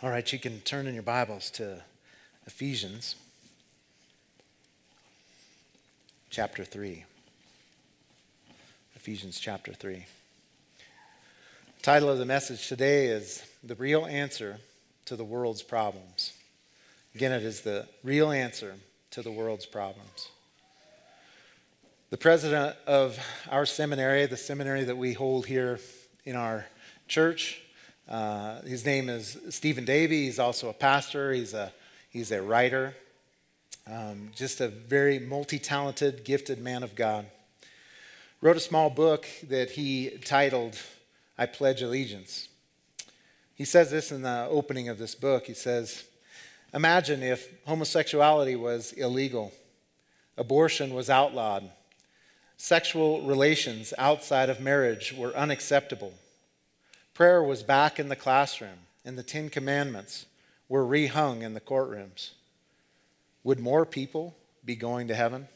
All right, you can turn in your Bibles to Ephesians chapter 3. Ephesians chapter 3. The title of the message today is The Real Answer to the World's Problems. Again, it is the real answer to the world's problems. The president of our seminary, the seminary that we hold here in our church, uh, his name is Stephen Davey. He's also a pastor, he's a, he's a writer, um, just a very multi talented, gifted man of God. Wrote a small book that he titled, I Pledge Allegiance. He says this in the opening of this book. He says, Imagine if homosexuality was illegal, abortion was outlawed, sexual relations outside of marriage were unacceptable Prayer was back in the classroom, and the Ten Commandments were rehung in the courtrooms. Would more people be going to heaven?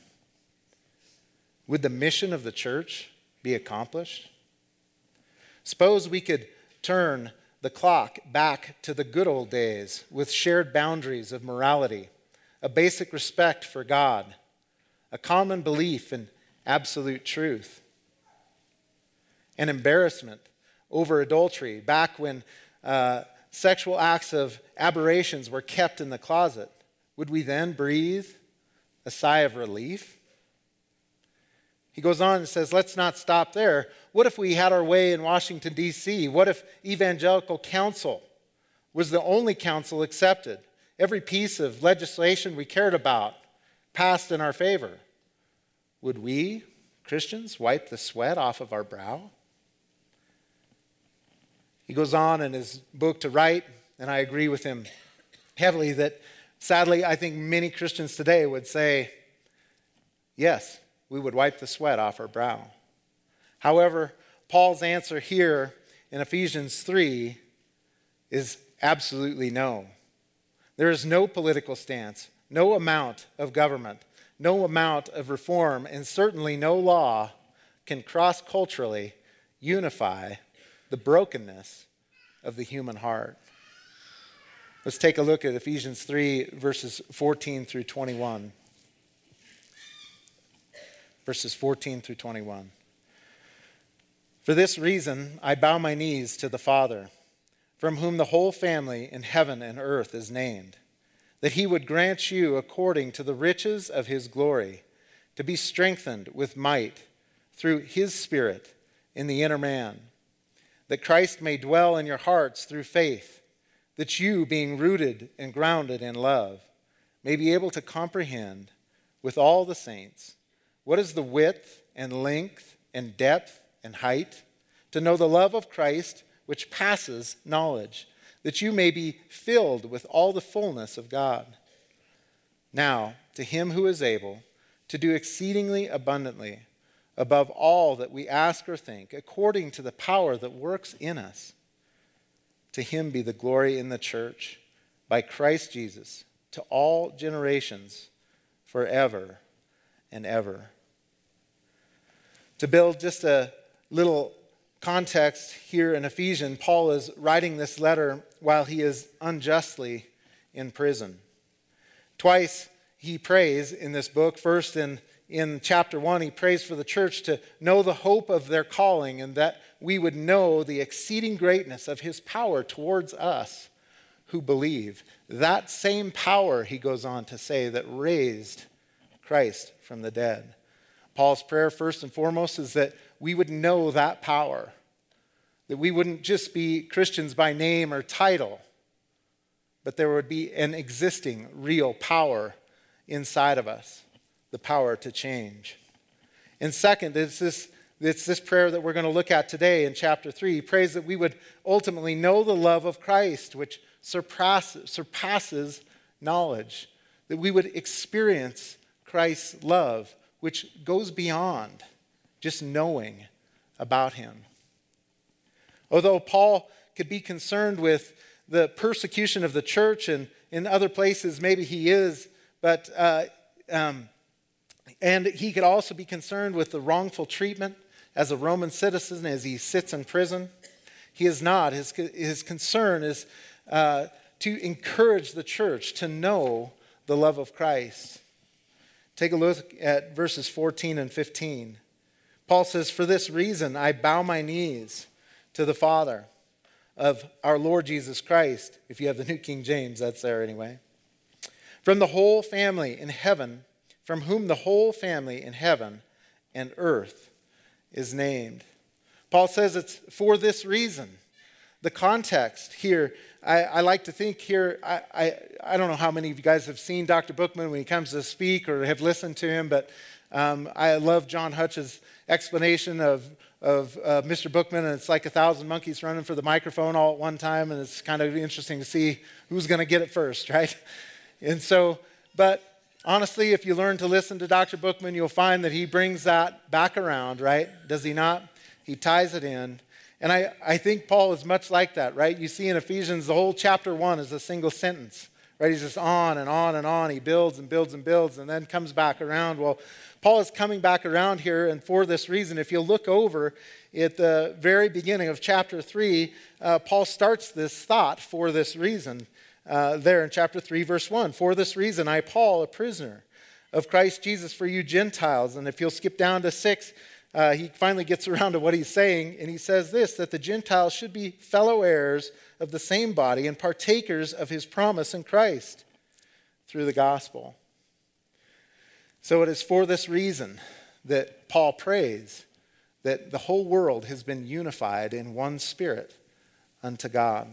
Would the mission of the church be accomplished? Suppose we could turn the clock back to the good old days with shared boundaries of morality, a basic respect for God, a common belief in absolute truth, an embarrassment over adultery, back when uh, sexual acts of aberrations were kept in the closet, would we then breathe a sigh of relief? He goes on and says, let's not stop there. What if we had our way in Washington, D.C.? What if evangelical counsel was the only counsel accepted? Every piece of legislation we cared about passed in our favor. Would we, Christians, wipe the sweat off of our brow? He goes on in his book to write, and I agree with him heavily that sadly, I think many Christians today would say, yes, we would wipe the sweat off our brow. However, Paul's answer here in Ephesians 3 is absolutely no. There is no political stance, no amount of government, no amount of reform, and certainly no law can cross culturally unify the brokenness of the human heart. Let's take a look at Ephesians 3, verses 14 through 21. Verses 14 through 21. For this reason, I bow my knees to the Father, from whom the whole family in heaven and earth is named, that he would grant you, according to the riches of his glory, to be strengthened with might through his Spirit in the inner man that Christ may dwell in your hearts through faith, that you, being rooted and grounded in love, may be able to comprehend with all the saints what is the width and length and depth and height, to know the love of Christ which passes knowledge, that you may be filled with all the fullness of God. Now, to him who is able to do exceedingly abundantly above all that we ask or think, according to the power that works in us. To him be the glory in the church by Christ Jesus to all generations forever and ever. To build just a little context here in Ephesians, Paul is writing this letter while he is unjustly in prison. Twice he prays in this book, first in in chapter 1, he prays for the church to know the hope of their calling and that we would know the exceeding greatness of his power towards us who believe. That same power, he goes on to say, that raised Christ from the dead. Paul's prayer, first and foremost, is that we would know that power, that we wouldn't just be Christians by name or title, but there would be an existing, real power inside of us the power to change. And second, it's this, it's this prayer that we're going to look at today in chapter 3. He prays that we would ultimately know the love of Christ, which surpasses, surpasses knowledge, that we would experience Christ's love, which goes beyond just knowing about him. Although Paul could be concerned with the persecution of the church, and in other places maybe he is, but uh, um, and he could also be concerned with the wrongful treatment as a Roman citizen as he sits in prison. He is not. His, his concern is uh, to encourage the church to know the love of Christ. Take a look at verses 14 and 15. Paul says, For this reason I bow my knees to the Father of our Lord Jesus Christ. If you have the New King James, that's there anyway. From the whole family in heaven, from whom the whole family in heaven and earth is named. Paul says it's for this reason. The context here, I, I like to think here, I, I, I, don't know how many of you guys have seen Dr. Bookman when he comes to speak or have listened to him, but um, I love John Hutch's explanation of, of uh, Mr. Bookman, and it's like a thousand monkeys running for the microphone all at one time, and it's kind of interesting to see who's going to get it first, right? And so, but honestly, if you learn to listen to Dr. Bookman, you'll find that he brings that back around, right? Does he not? He ties it in. And I, I think Paul is much like that, right? You see in Ephesians, the whole chapter one is a single sentence, right? He's just on and on and on. He builds and builds and builds and then comes back around. Well, Paul is coming back around here, and for this reason, if you look over at the very beginning of chapter 3, uh, Paul starts this thought for this reason uh, there in chapter 3, verse 1. For this reason, I, Paul, a prisoner of Christ Jesus for you Gentiles. And if you'll skip down to 6, uh, he finally gets around to what he's saying, and he says this that the Gentiles should be fellow heirs of the same body and partakers of his promise in Christ through the gospel. So it is for this reason that Paul prays that the whole world has been unified in one spirit unto God.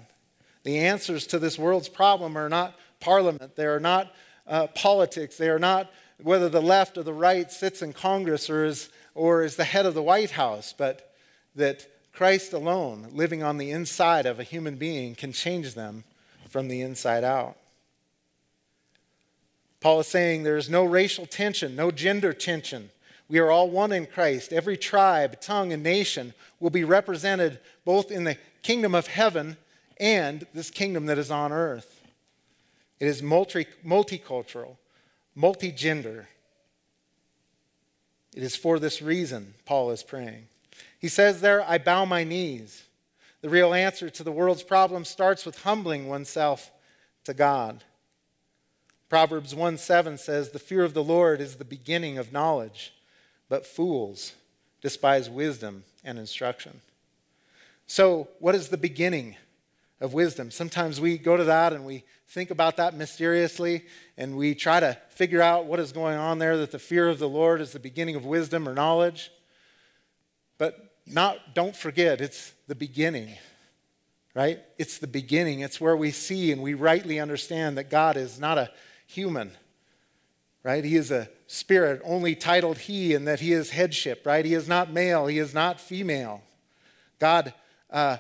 The answers to this world's problem are not parliament, they are not uh, politics, they are not whether the left or the right sits in Congress or is, or is the head of the White House, but that Christ alone, living on the inside of a human being, can change them from the inside out. Paul is saying there is no racial tension, no gender tension. We are all one in Christ. Every tribe, tongue, and nation will be represented both in the kingdom of heaven and this kingdom that is on earth. It is multi- multicultural, multigender. It is for this reason Paul is praying. He says there, I bow my knees. The real answer to the world's problem starts with humbling oneself to God. Proverbs 1 7 says, The fear of the Lord is the beginning of knowledge, but fools despise wisdom and instruction. So, what is the beginning of wisdom? Sometimes we go to that and we think about that mysteriously and we try to figure out what is going on there, that the fear of the Lord is the beginning of wisdom or knowledge. But not, don't forget, it's the beginning right? It's the beginning. It's where we see and we rightly understand that God is not a human, right? He is a spirit, only titled He, and that He is headship, right? He is not male, He is not female. God uh,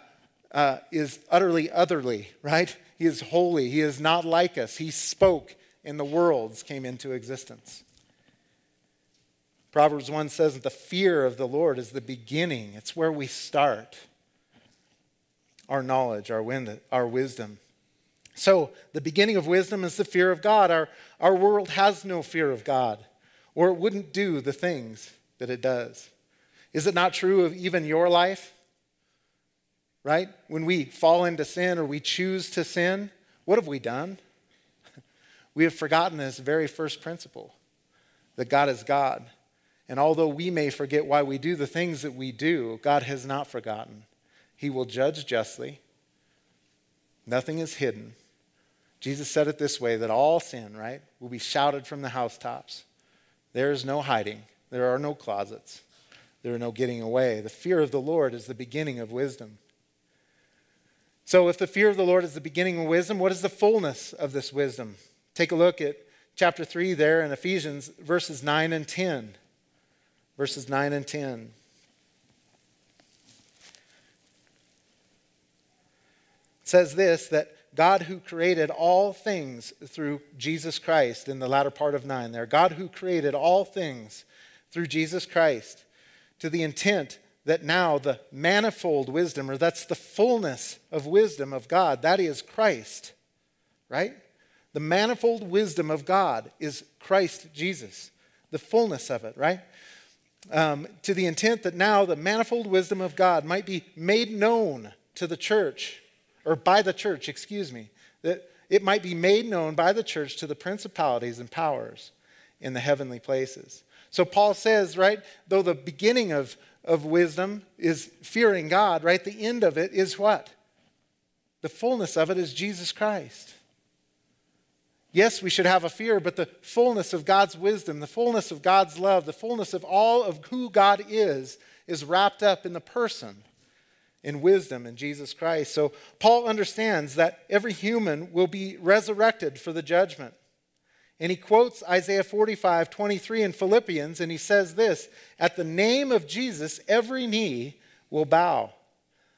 uh, is utterly otherly, right? He is holy. He is not like us. He spoke, and the worlds came into existence. Proverbs 1 says that the fear of the Lord is the beginning, it's where we start our knowledge, our, wind, our wisdom. So, the beginning of wisdom is the fear of God. Our, our world has no fear of God, or it wouldn't do the things that it does. Is it not true of even your life? Right? When we fall into sin or we choose to sin, what have we done? We have forgotten this very first principle that God is God. And although we may forget why we do the things that we do, God has not forgotten. He will judge justly, nothing is hidden. Jesus said it this way that all sin, right, will be shouted from the housetops. There is no hiding, there are no closets, there are no getting away. The fear of the Lord is the beginning of wisdom. So, if the fear of the Lord is the beginning of wisdom, what is the fullness of this wisdom? Take a look at chapter 3 there in Ephesians, verses 9 and 10. Verses 9 and 10. It says this that God who created all things through Jesus Christ in the latter part of 9 there. God who created all things through Jesus Christ to the intent that now the manifold wisdom, or that's the fullness of wisdom of God, that is Christ, right? The manifold wisdom of God is Christ Jesus, the fullness of it, right? Um, to the intent that now the manifold wisdom of God might be made known to the church or by the church, excuse me, that it might be made known by the church to the principalities and powers in the heavenly places. So Paul says, right, though the beginning of, of wisdom is fearing God, right, the end of it is what? The fullness of it is Jesus Christ. Yes, we should have a fear, but the fullness of God's wisdom, the fullness of God's love, the fullness of all of who God is, is wrapped up in the person, in wisdom in Jesus Christ. So Paul understands that every human will be resurrected for the judgment. And he quotes Isaiah 45, 23 in Philippians, and he says this At the name of Jesus, every knee will bow,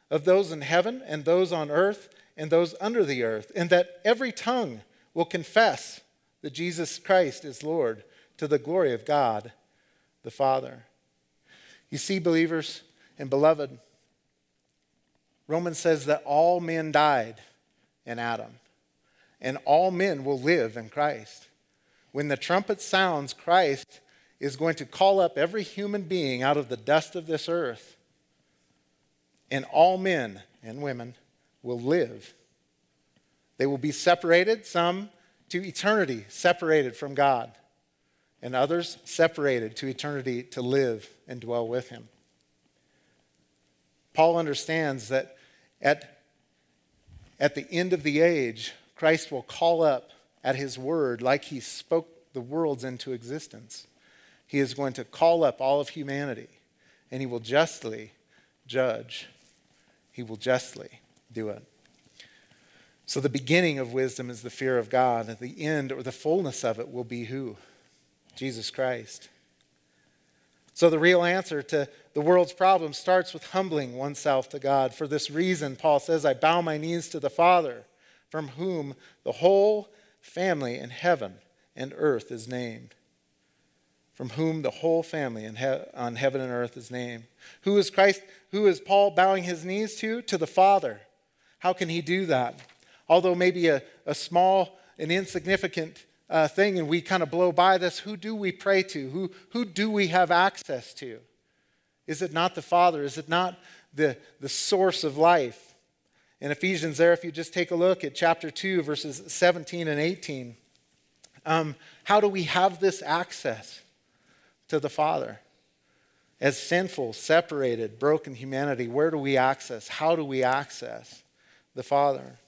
of those in heaven and those on earth and those under the earth, and that every tongue will confess that Jesus Christ is Lord to the glory of God the Father. You see, believers and beloved, Romans says that all men died in Adam, and all men will live in Christ. When the trumpet sounds, Christ is going to call up every human being out of the dust of this earth, and all men and women will live they will be separated, some to eternity, separated from God, and others separated to eternity to live and dwell with Him. Paul understands that at, at the end of the age, Christ will call up at His word like He spoke the worlds into existence. He is going to call up all of humanity, and He will justly judge. He will justly do it. So, the beginning of wisdom is the fear of God, the end or the fullness of it will be who? Jesus Christ. So, the real answer to the world's problem starts with humbling oneself to God. For this reason, Paul says, I bow my knees to the Father, from whom the whole family in heaven and earth is named. From whom the whole family he- on heaven and earth is named. Who is Christ? Who is Paul bowing his knees to? To the Father. How can he do that? although maybe a, a small and insignificant uh, thing, and we kind of blow by this, who do we pray to? Who, who do we have access to? Is it not the Father? Is it not the, the source of life? In Ephesians, there, if you just take a look at chapter 2, verses 17 and 18, um, how do we have this access to the Father? As sinful, separated, broken humanity, where do we access? How do we access the Father?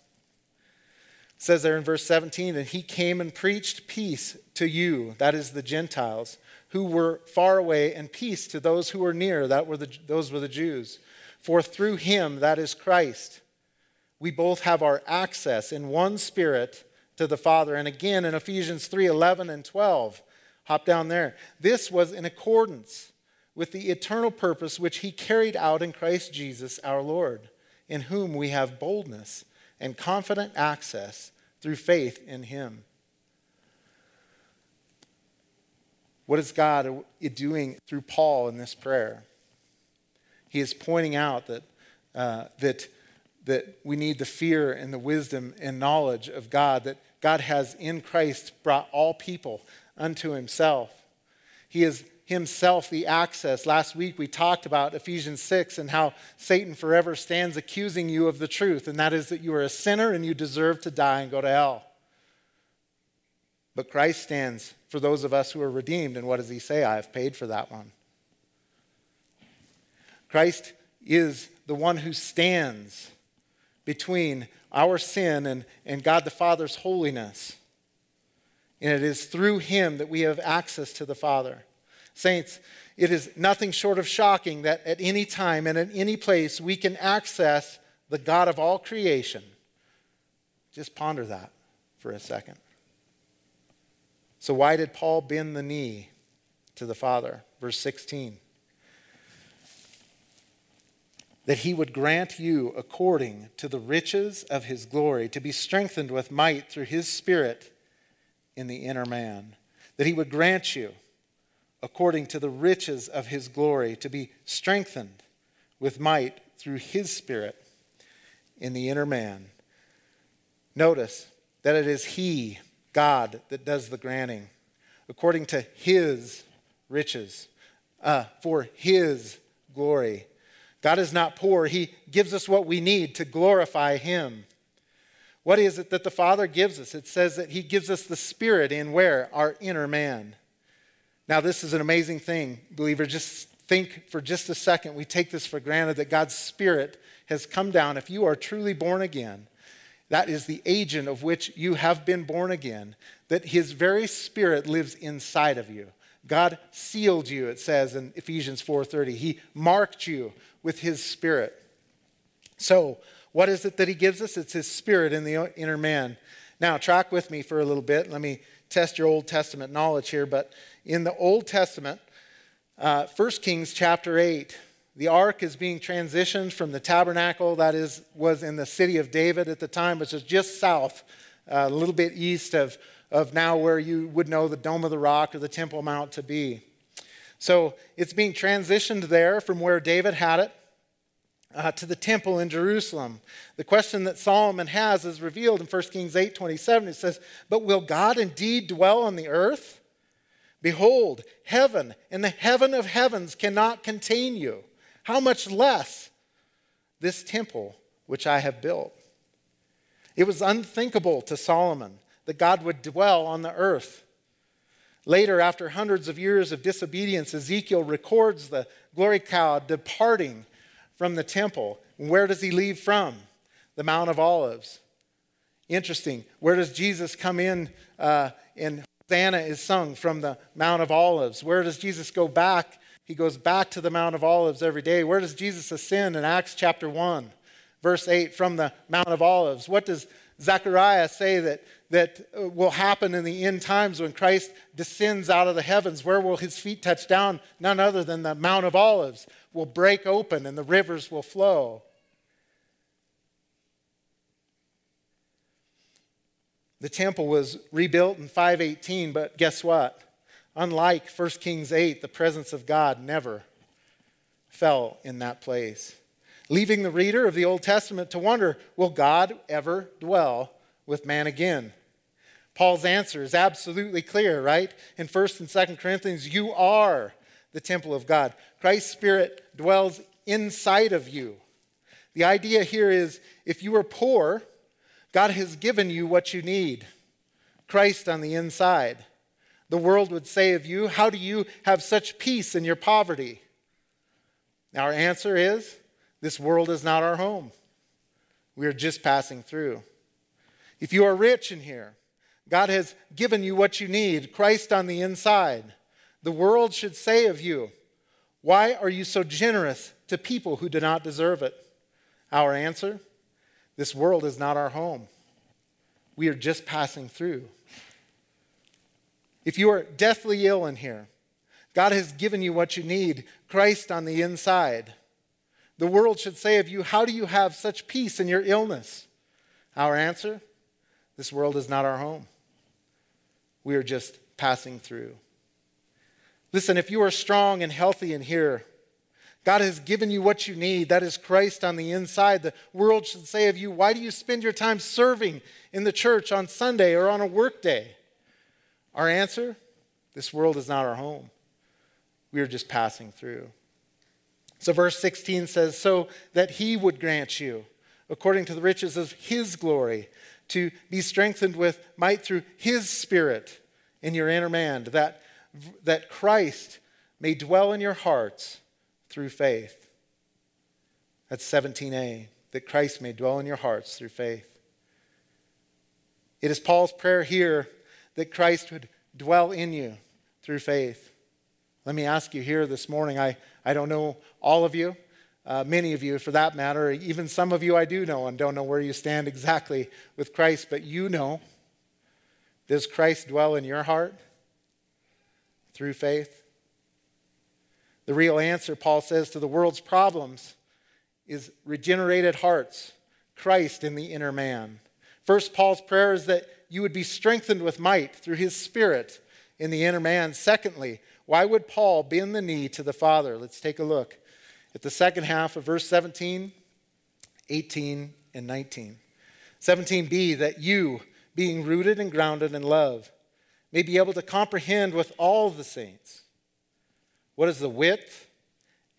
It says there in verse 17, and he came and preached peace to you, that is the Gentiles, who were far away, and peace to those who were near, that were the, those were the Jews. For through him, that is Christ, we both have our access in one spirit to the Father. And again in Ephesians 3 11 and 12, hop down there. This was in accordance with the eternal purpose which he carried out in Christ Jesus our Lord, in whom we have boldness and confident access through faith in Him. What is God doing through Paul in this prayer? He is pointing out that, uh, that, that we need the fear and the wisdom and knowledge of God, that God has in Christ brought all people unto Himself. He is himself the access. Last week we talked about Ephesians 6 and how Satan forever stands accusing you of the truth, and that is that you are a sinner and you deserve to die and go to hell. But Christ stands for those of us who are redeemed, and what does he say? I have paid for that one. Christ is the one who stands between our sin and, and God the Father's holiness. And it is through him that we have access to the Father. Saints, it is nothing short of shocking that at any time and at any place we can access the God of all creation. Just ponder that for a second. So, why did Paul bend the knee to the Father? Verse 16. That he would grant you, according to the riches of his glory, to be strengthened with might through his Spirit in the inner man. That he would grant you according to the riches of his glory, to be strengthened with might through his Spirit in the inner man. Notice that it is he, God, that does the granting, according to his riches, uh, for his glory. God is not poor, he gives us what we need to glorify him. What is it that the Father gives us? It says that He gives us the Spirit in where? Our inner man. Now, this is an amazing thing, believer. Just think for just a second. We take this for granted that God's Spirit has come down. If you are truly born again, that is the agent of which you have been born again, that His very Spirit lives inside of you. God sealed you, it says in Ephesians 4:30. He marked you with his spirit. So, what is it that he gives us? It's his spirit in the inner man. Now, track with me for a little bit. Let me test your Old Testament knowledge here. But in the Old Testament, uh, 1 Kings chapter 8, the ark is being transitioned from the tabernacle that is, was in the city of David at the time, which is just south, uh, a little bit east of, of now where you would know the Dome of the Rock or the Temple Mount to be. So it's being transitioned there from where David had it uh, to the temple in Jerusalem. The question that Solomon has is revealed in 1 Kings 8 27. It says, But will God indeed dwell on the earth? Behold, heaven and the heaven of heavens cannot contain you. How much less this temple which I have built? It was unthinkable to Solomon that God would dwell on the earth. Later, after hundreds of years of disobedience, Ezekiel records the glory cloud departing from the temple. Where does he leave from? The Mount of Olives. Interesting. Where does Jesus come in? Uh, and Hosanna is sung from the Mount of Olives. Where does Jesus go back? He goes back to the Mount of Olives every day. Where does Jesus ascend in Acts chapter 1, verse 8, from the Mount of Olives? What does Zechariah say that, that uh, will happen in the end times when Christ descends out of the heavens? Where will his feet touch down? None other than the Mount of Olives will break open and the rivers will flow. The temple was rebuilt in 518, but guess what? Unlike 1 Kings 8, the presence of God never fell in that place, leaving the reader of the Old Testament to wonder will God ever dwell with man again? Paul's answer is absolutely clear, right? In 1st and 2nd Corinthians, you are the temple of God. Christ's Spirit dwells inside of you. The idea here is if you are poor, God has given you what you need Christ on the inside. The world would say of you, How do you have such peace in your poverty? Our answer is this world is not our home. We are just passing through. If you are rich in here, God has given you what you need Christ on the inside. The world should say of you, Why are you so generous to people who do not deserve it? Our answer this world is not our home. We are just passing through. If you are deathly ill in here, God has given you what you need Christ on the inside. The world should say of you, How do you have such peace in your illness? Our answer this world is not our home. We are just passing through. Listen, if you are strong and healthy in here, God has given you what you need. That is Christ on the inside. The world should say of you, Why do you spend your time serving in the church on Sunday or on a work day? Our answer this world is not our home. We are just passing through. So, verse 16 says, So that he would grant you, according to the riches of his glory, to be strengthened with might through his spirit in your inner man, that that Christ may dwell in your hearts through faith. That's 17a, that Christ may dwell in your hearts through faith. It is Paul's prayer here that Christ would dwell in you through faith. Let me ask you here this morning. I, I don't know all of you, uh, many of you for that matter. Even some of you I do know and don't know where you stand exactly with Christ, but you know. Does Christ dwell in your heart? through faith? The real answer, Paul says, to the world's problems is regenerated hearts, Christ in the inner man. First, Paul's prayer is that you would be strengthened with might through his spirit in the inner man. Secondly, why would Paul bend the knee to the Father? Let's take a look at the second half of verse 17, 18, and 19. 17b, that you, being rooted and grounded in love, may be able to comprehend with all the saints what is the width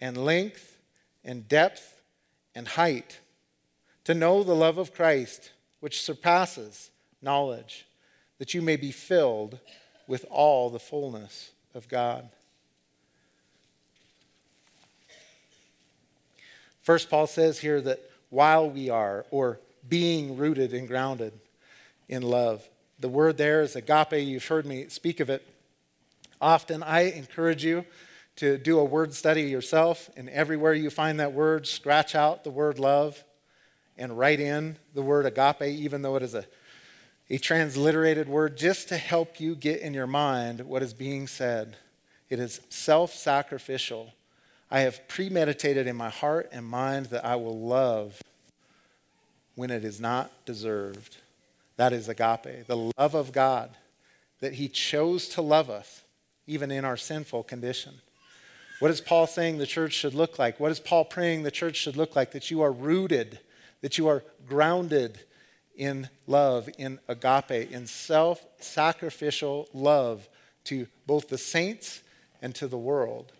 and length and depth and height, to know the love of Christ which surpasses knowledge, that you may be filled with all the fullness of God. First, Paul says here that while we are, or being rooted and grounded in love, the word there is agape. You've heard me speak of it often. I encourage you to do a word study yourself, and everywhere you find that word, scratch out the word love and write in the word agape, even though it is a, a transliterated word, just to help you get in your mind what is being said. It is self sacrificial. I have premeditated in my heart and mind that I will love when it is not deserved. That is agape, the love of God, that He chose to love us even in our sinful condition. What is Paul saying the church should look like? What is Paul praying the church should look like? That you are rooted, that you are grounded in love, in agape, in self sacrificial love to both the saints and to the world.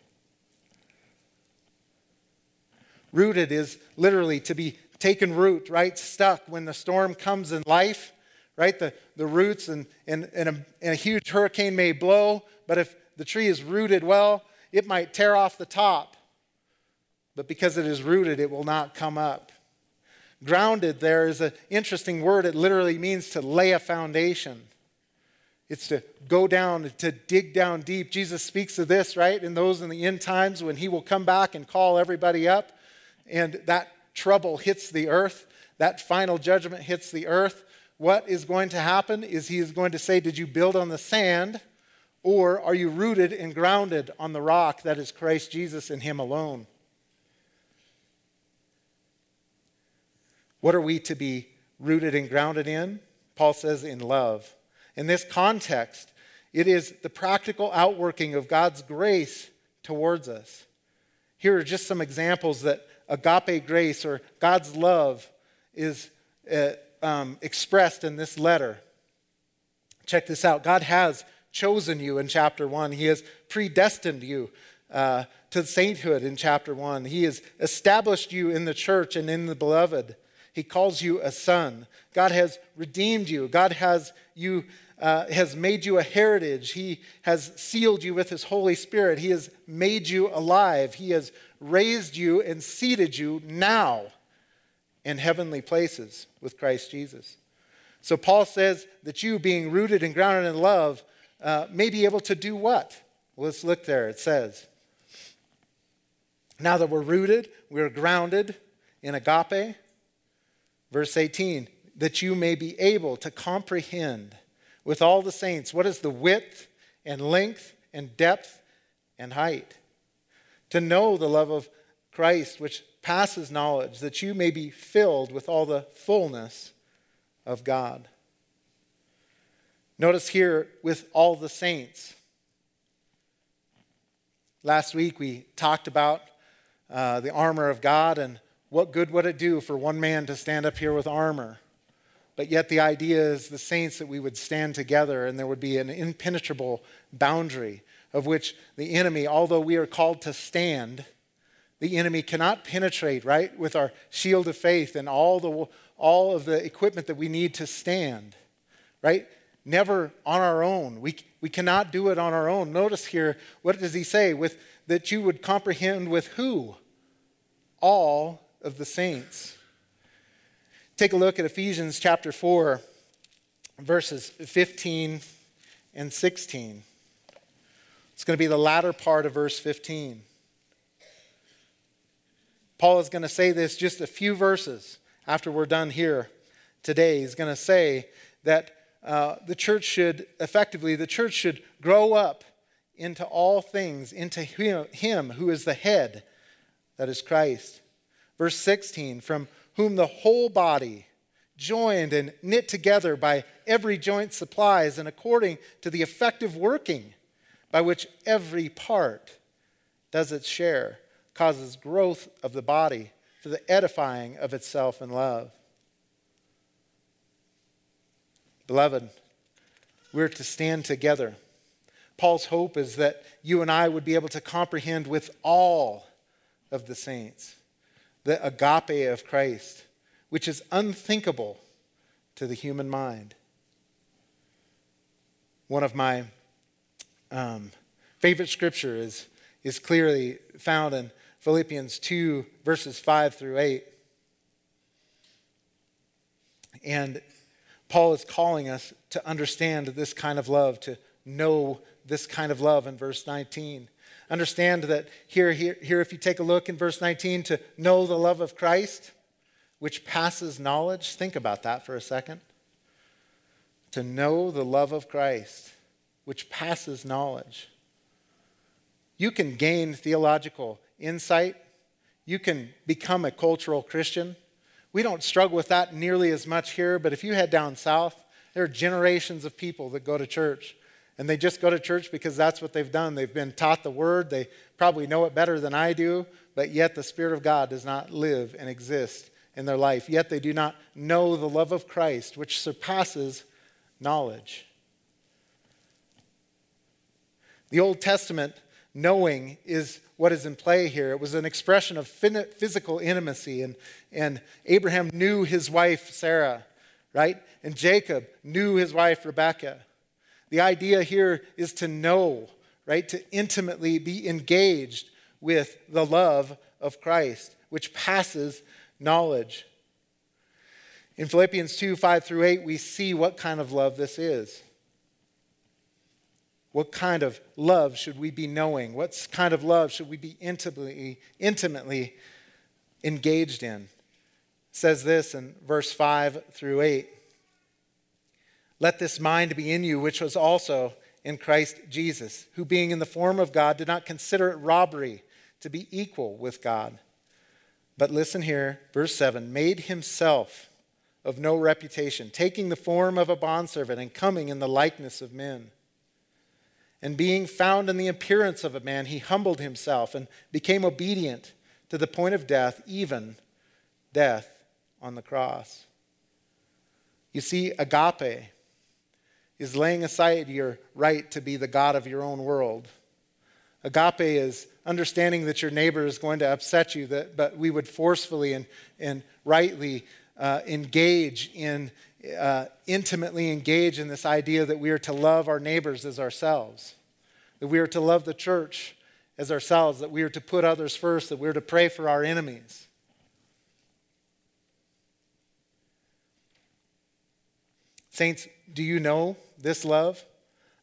Rooted is literally to be taken root, right? Stuck when the storm comes in life, right? The, the roots and, and, and, a, and a huge hurricane may blow, but if the tree is rooted well, it might tear off the top. But because it is rooted, it will not come up. Grounded there is an interesting word. It literally means to lay a foundation. It's to go down, to dig down deep. Jesus speaks of this, right? In those in the end times when he will come back and call everybody up, and that trouble hits the earth, that final judgment hits the earth. What is going to happen is he is going to say, Did you build on the sand? Or are you rooted and grounded on the rock that is Christ Jesus and Him alone? What are we to be rooted and grounded in? Paul says, in love. In this context, it is the practical outworking of God's grace towards us. Here are just some examples that agape grace or God's love is uh, um, expressed in this letter. Check this out God has chosen you in chapter 1, He has predestined you. Uh, to sainthood in chapter 1. He has established you in the church and in the beloved. He calls you a son. God has redeemed you. God has you uh, has made you a heritage. He has sealed you with His Holy Spirit. He has made you alive. He has raised you and seated you now in heavenly places with Christ Jesus. So Paul says that you, being rooted and grounded in love, uh, may be able to do what? Well, let's look there. It says, Now that we're rooted, we're grounded in agape. Verse 18, that you may be able to comprehend with all the saints what is the width and length and depth and height. To know the love of Christ, which passes knowledge, that you may be filled with all the fullness of God. Notice here with all the saints. Last week we talked about uh, the armor of God and what good would it do for one man to stand up here with armor? But yet the idea is the saints that we would stand together and there would be an impenetrable boundary of which the enemy, although we are called to stand, the enemy cannot penetrate, right, with our shield of faith and all, the, all of the equipment that we need to stand, right? never on our own. We, we cannot do it on our own. Notice here, what does he say? With that you would comprehend with who? All of the saints. Take a look at Ephesians chapter 4, verses 15 and 16. It's going to be the latter part of verse 15. Paul is going to say this just a few verses after we're done here today. He's going to say that uh, the church should, effectively, the church should grow up into all things, into him, him who is the head, that is Christ. Verse 16, from whom the whole body, joined and knit together by every joint supplies, and according to the effective working by which every part does its share, causes growth of the body for the edifying of itself in love. Beloved, we're to stand together. Paul's hope is that you and I would be able to comprehend with all of the saints the agape of Christ, which is unthinkable to the human mind. One of my um, favorite scripture is, is clearly found in Philippians 2, verses 5 through 8. And Paul is calling us to understand this kind of love, to know this kind of love in verse 19. Understand that here, here, here, if you take a look in verse 19, to know the love of Christ, which passes knowledge. Think about that for a second. To know the love of Christ, which passes knowledge. You can gain theological insight. You can become a cultural Christian. We don't struggle with that nearly as much here, but if you head down south, there are generations of people that go to church. And they just go to church because that's what they've done. They've been taught the word. They probably know it better than I do, but yet the Spirit of God does not live and exist in their life. Yet they do not know the love of Christ, which surpasses knowledge. The Old Testament knowing is what is in play here. It was an expression of physical intimacy, and, and Abraham knew his wife Sarah, right? And Jacob knew his wife Rebekah. The idea here is to know, right? To intimately be engaged with the love of Christ, which passes knowledge. In Philippians 2 5 through 8, we see what kind of love this is. What kind of love should we be knowing? What kind of love should we be intimately, intimately engaged in? It says this in verse 5 through 8. Let this mind be in you, which was also in Christ Jesus, who being in the form of God did not consider it robbery to be equal with God but listen here, verse 7 made himself of no reputation, taking the form of a bondservant and coming in the likeness of men. And being found in the appearance of a man, he humbled himself and became obedient to the point of death, even death on the cross. You see, agape is laying aside your right to be the God of your own world Agape is understanding that your neighbor is going to upset you, that, but we would forcefully and, and rightly uh, engage in, uh, intimately engage in this idea that we are to love our neighbors as ourselves, that we are to love the church as ourselves, that we are to put others first, that we are to pray for our enemies. Saints, do you know this love?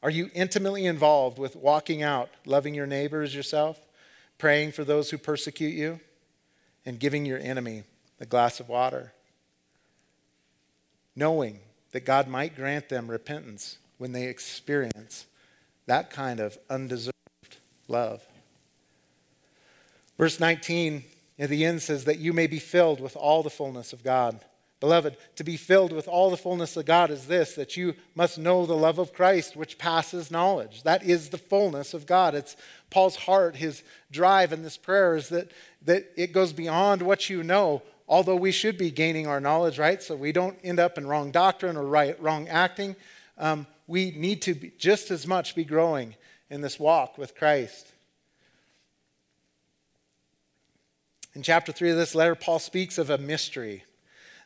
Are you intimately involved with walking out, loving your neighbor as yourself, praying for those who persecute you, and giving your enemy the glass of water? Knowing that God might grant them repentance when they experience that kind of undeserved love. Verse 19 at the end says that you may be filled with all the fullness of God. Beloved, to be filled with all the fullness of God is this that you must know the love of Christ, which passes knowledge. That is the fullness of God. It's Paul's heart, his drive in this prayer is that, that it goes beyond what you know, although we should be gaining our knowledge, right? So we don't end up in wrong doctrine or right, wrong acting. Um, we need to be, just as much be growing in this walk with Christ. In chapter 3 of this letter, Paul speaks of a mystery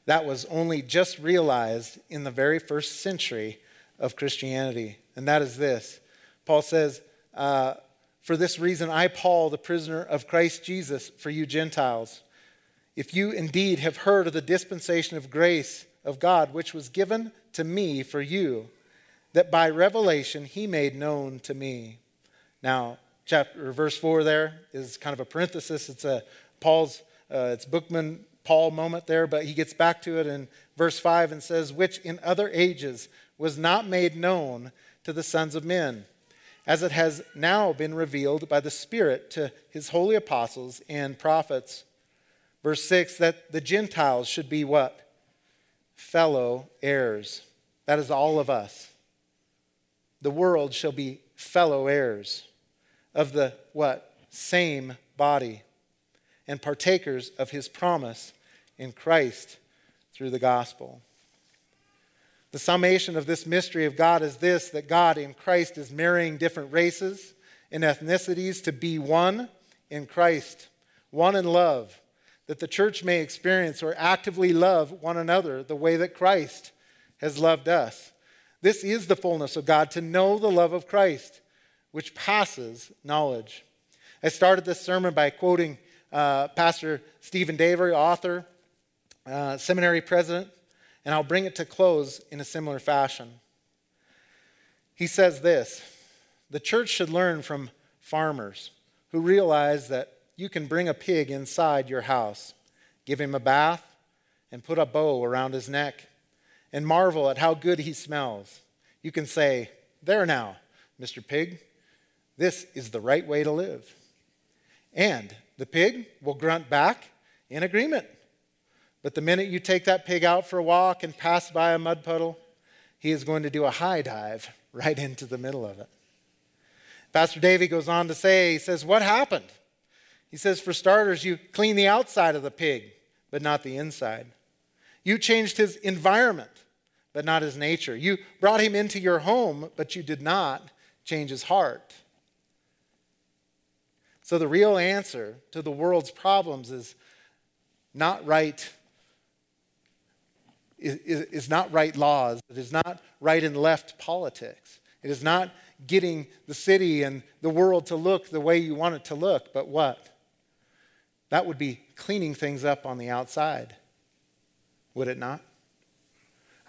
that was only just realized in the very first century of Christianity. And that is this Paul says, uh, For this reason, I, Paul, the prisoner of Christ Jesus, for you Gentiles, if you indeed have heard of the dispensation of grace of God, which was given to me for you, that by revelation he made known to me. Now, chapter verse 4 there is kind of a parenthesis. It's a Paul's, uh, it's Bookman Paul moment there, but he gets back to it in verse 5 and says, Which in other ages was not made known to the sons of men, as it has now been revealed by the Spirit to his holy apostles and prophets. Verse 6 that the Gentiles should be what? Fellow heirs. That is all of us. The world shall be fellow heirs of the what? Same body and partakers of his promise in Christ through the gospel. The summation of this mystery of God is this that God in Christ is marrying different races and ethnicities to be one in Christ, one in love, that the church may experience or actively love one another the way that Christ has loved us. This is the fullness of God, to know the love of Christ, which passes knowledge. I started this sermon by quoting uh, Pastor Stephen Davey, author, uh, seminary president, and I'll bring it to close in a similar fashion. He says this The church should learn from farmers who realize that you can bring a pig inside your house, give him a bath, and put a bow around his neck, and marvel at how good he smells. You can say, There now, Mr. Pig, this is the right way to live. And the pig will grunt back in agreement. But the minute you take that pig out for a walk and pass by a mud puddle, he is going to do a high dive right into the middle of it. Pastor Davey goes on to say, he says, What happened? He says, For starters, you clean the outside of the pig, but not the inside. You changed his environment, but not his nature. You brought him into your home, but you did not change his heart. So the real answer to the world's problems is not right is, is not right laws. It is not right and left politics. It is not getting the city and the world to look the way you want it to look, but what? That would be cleaning things up on the outside, would it not?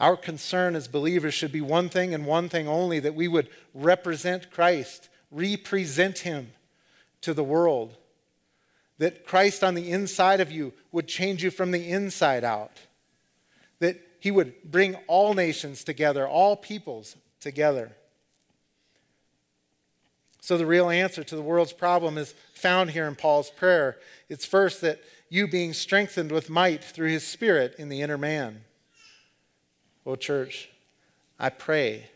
Our concern as believers should be one thing and one thing only that we would represent Christ, represent Him to the world. That Christ on the inside of you would change you from the inside out. That He would bring all nations together, all peoples together. So, the real answer to the world's problem is found here in Paul's prayer. It's first that you being strengthened with might through his spirit in the inner man. Well, church, I pray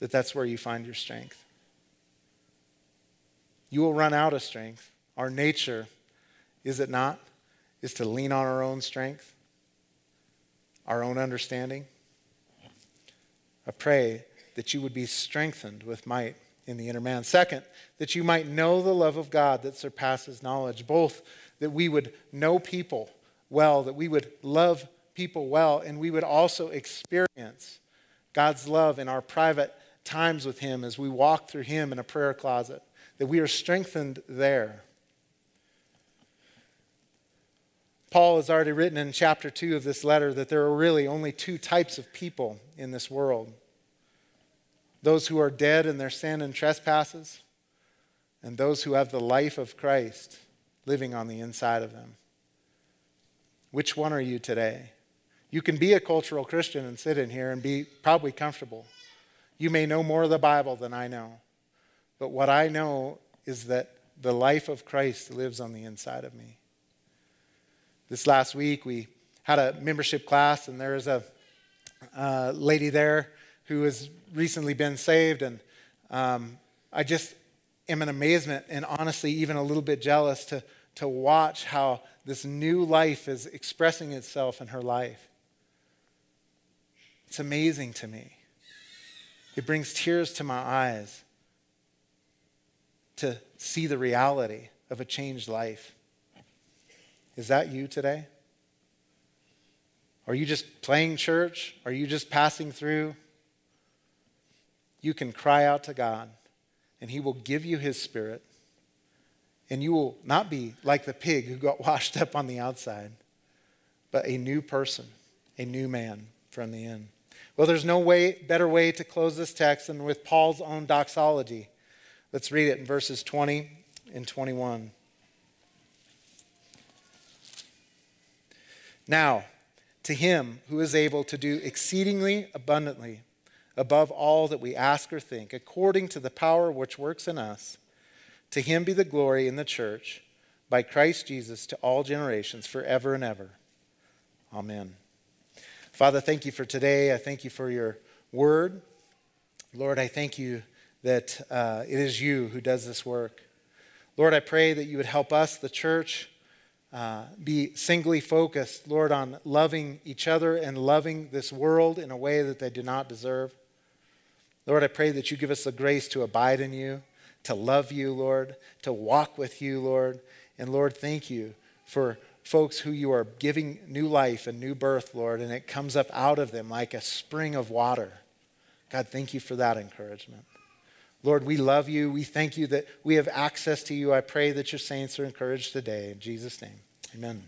that that's where you find your strength. You will run out of strength. Our nature, is it not, is to lean on our own strength, our own understanding. I pray that you would be strengthened with might in the inner man. Second, that you might know the love of God that surpasses knowledge. Both that we would know people well, that we would love people well, and we would also experience God's love in our private times with Him as we walk through Him in a prayer closet, that we are strengthened there. Paul has already written in chapter 2 of this letter that there are really only two types of people in this world those who are dead in their sin and trespasses, and those who have the life of Christ living on the inside of them. Which one are you today? You can be a cultural Christian and sit in here and be probably comfortable. You may know more of the Bible than I know. But what I know is that the life of Christ lives on the inside of me. This last week, we had a membership class, and there was a uh, lady there who has recently been saved. And um, I just am in amazement and honestly even a little bit jealous to, to watch how this new life is expressing itself in her life. It's amazing to me. It brings tears to my eyes to see the reality of a changed life. Is that you today? Are you just playing church? Are you just passing through? You can cry out to God, and He will give you His Spirit. And you will not be like the pig who got washed up on the outside, but a new person, a new man from the in. Well, there's no way, better way to close this text than with Paul's own doxology. Let's read it in verses 20 and 21. Now, to him who is able to do exceedingly abundantly above all that we ask or think, according to the power which works in us. To him be the glory in the church by Christ Jesus to all generations, forever and ever. Amen. Father, thank you for today. I thank you for your word. Lord, I thank you that uh, it is you who does this work. Lord, I pray that you would help us, the church, uh, be singly focused, Lord, on loving each other and loving this world in a way that they do not deserve. Lord, I pray that you give us the grace to abide in you, to love you, Lord, to walk with you, Lord. And Lord, thank you for, folks who you are giving new life and new birth, Lord, and it comes up out of them like a spring of water. God, thank you for that encouragement. Lord, we love you. We thank you that we have access to you. I pray that your saints are encouraged today. In Jesus' name, amen.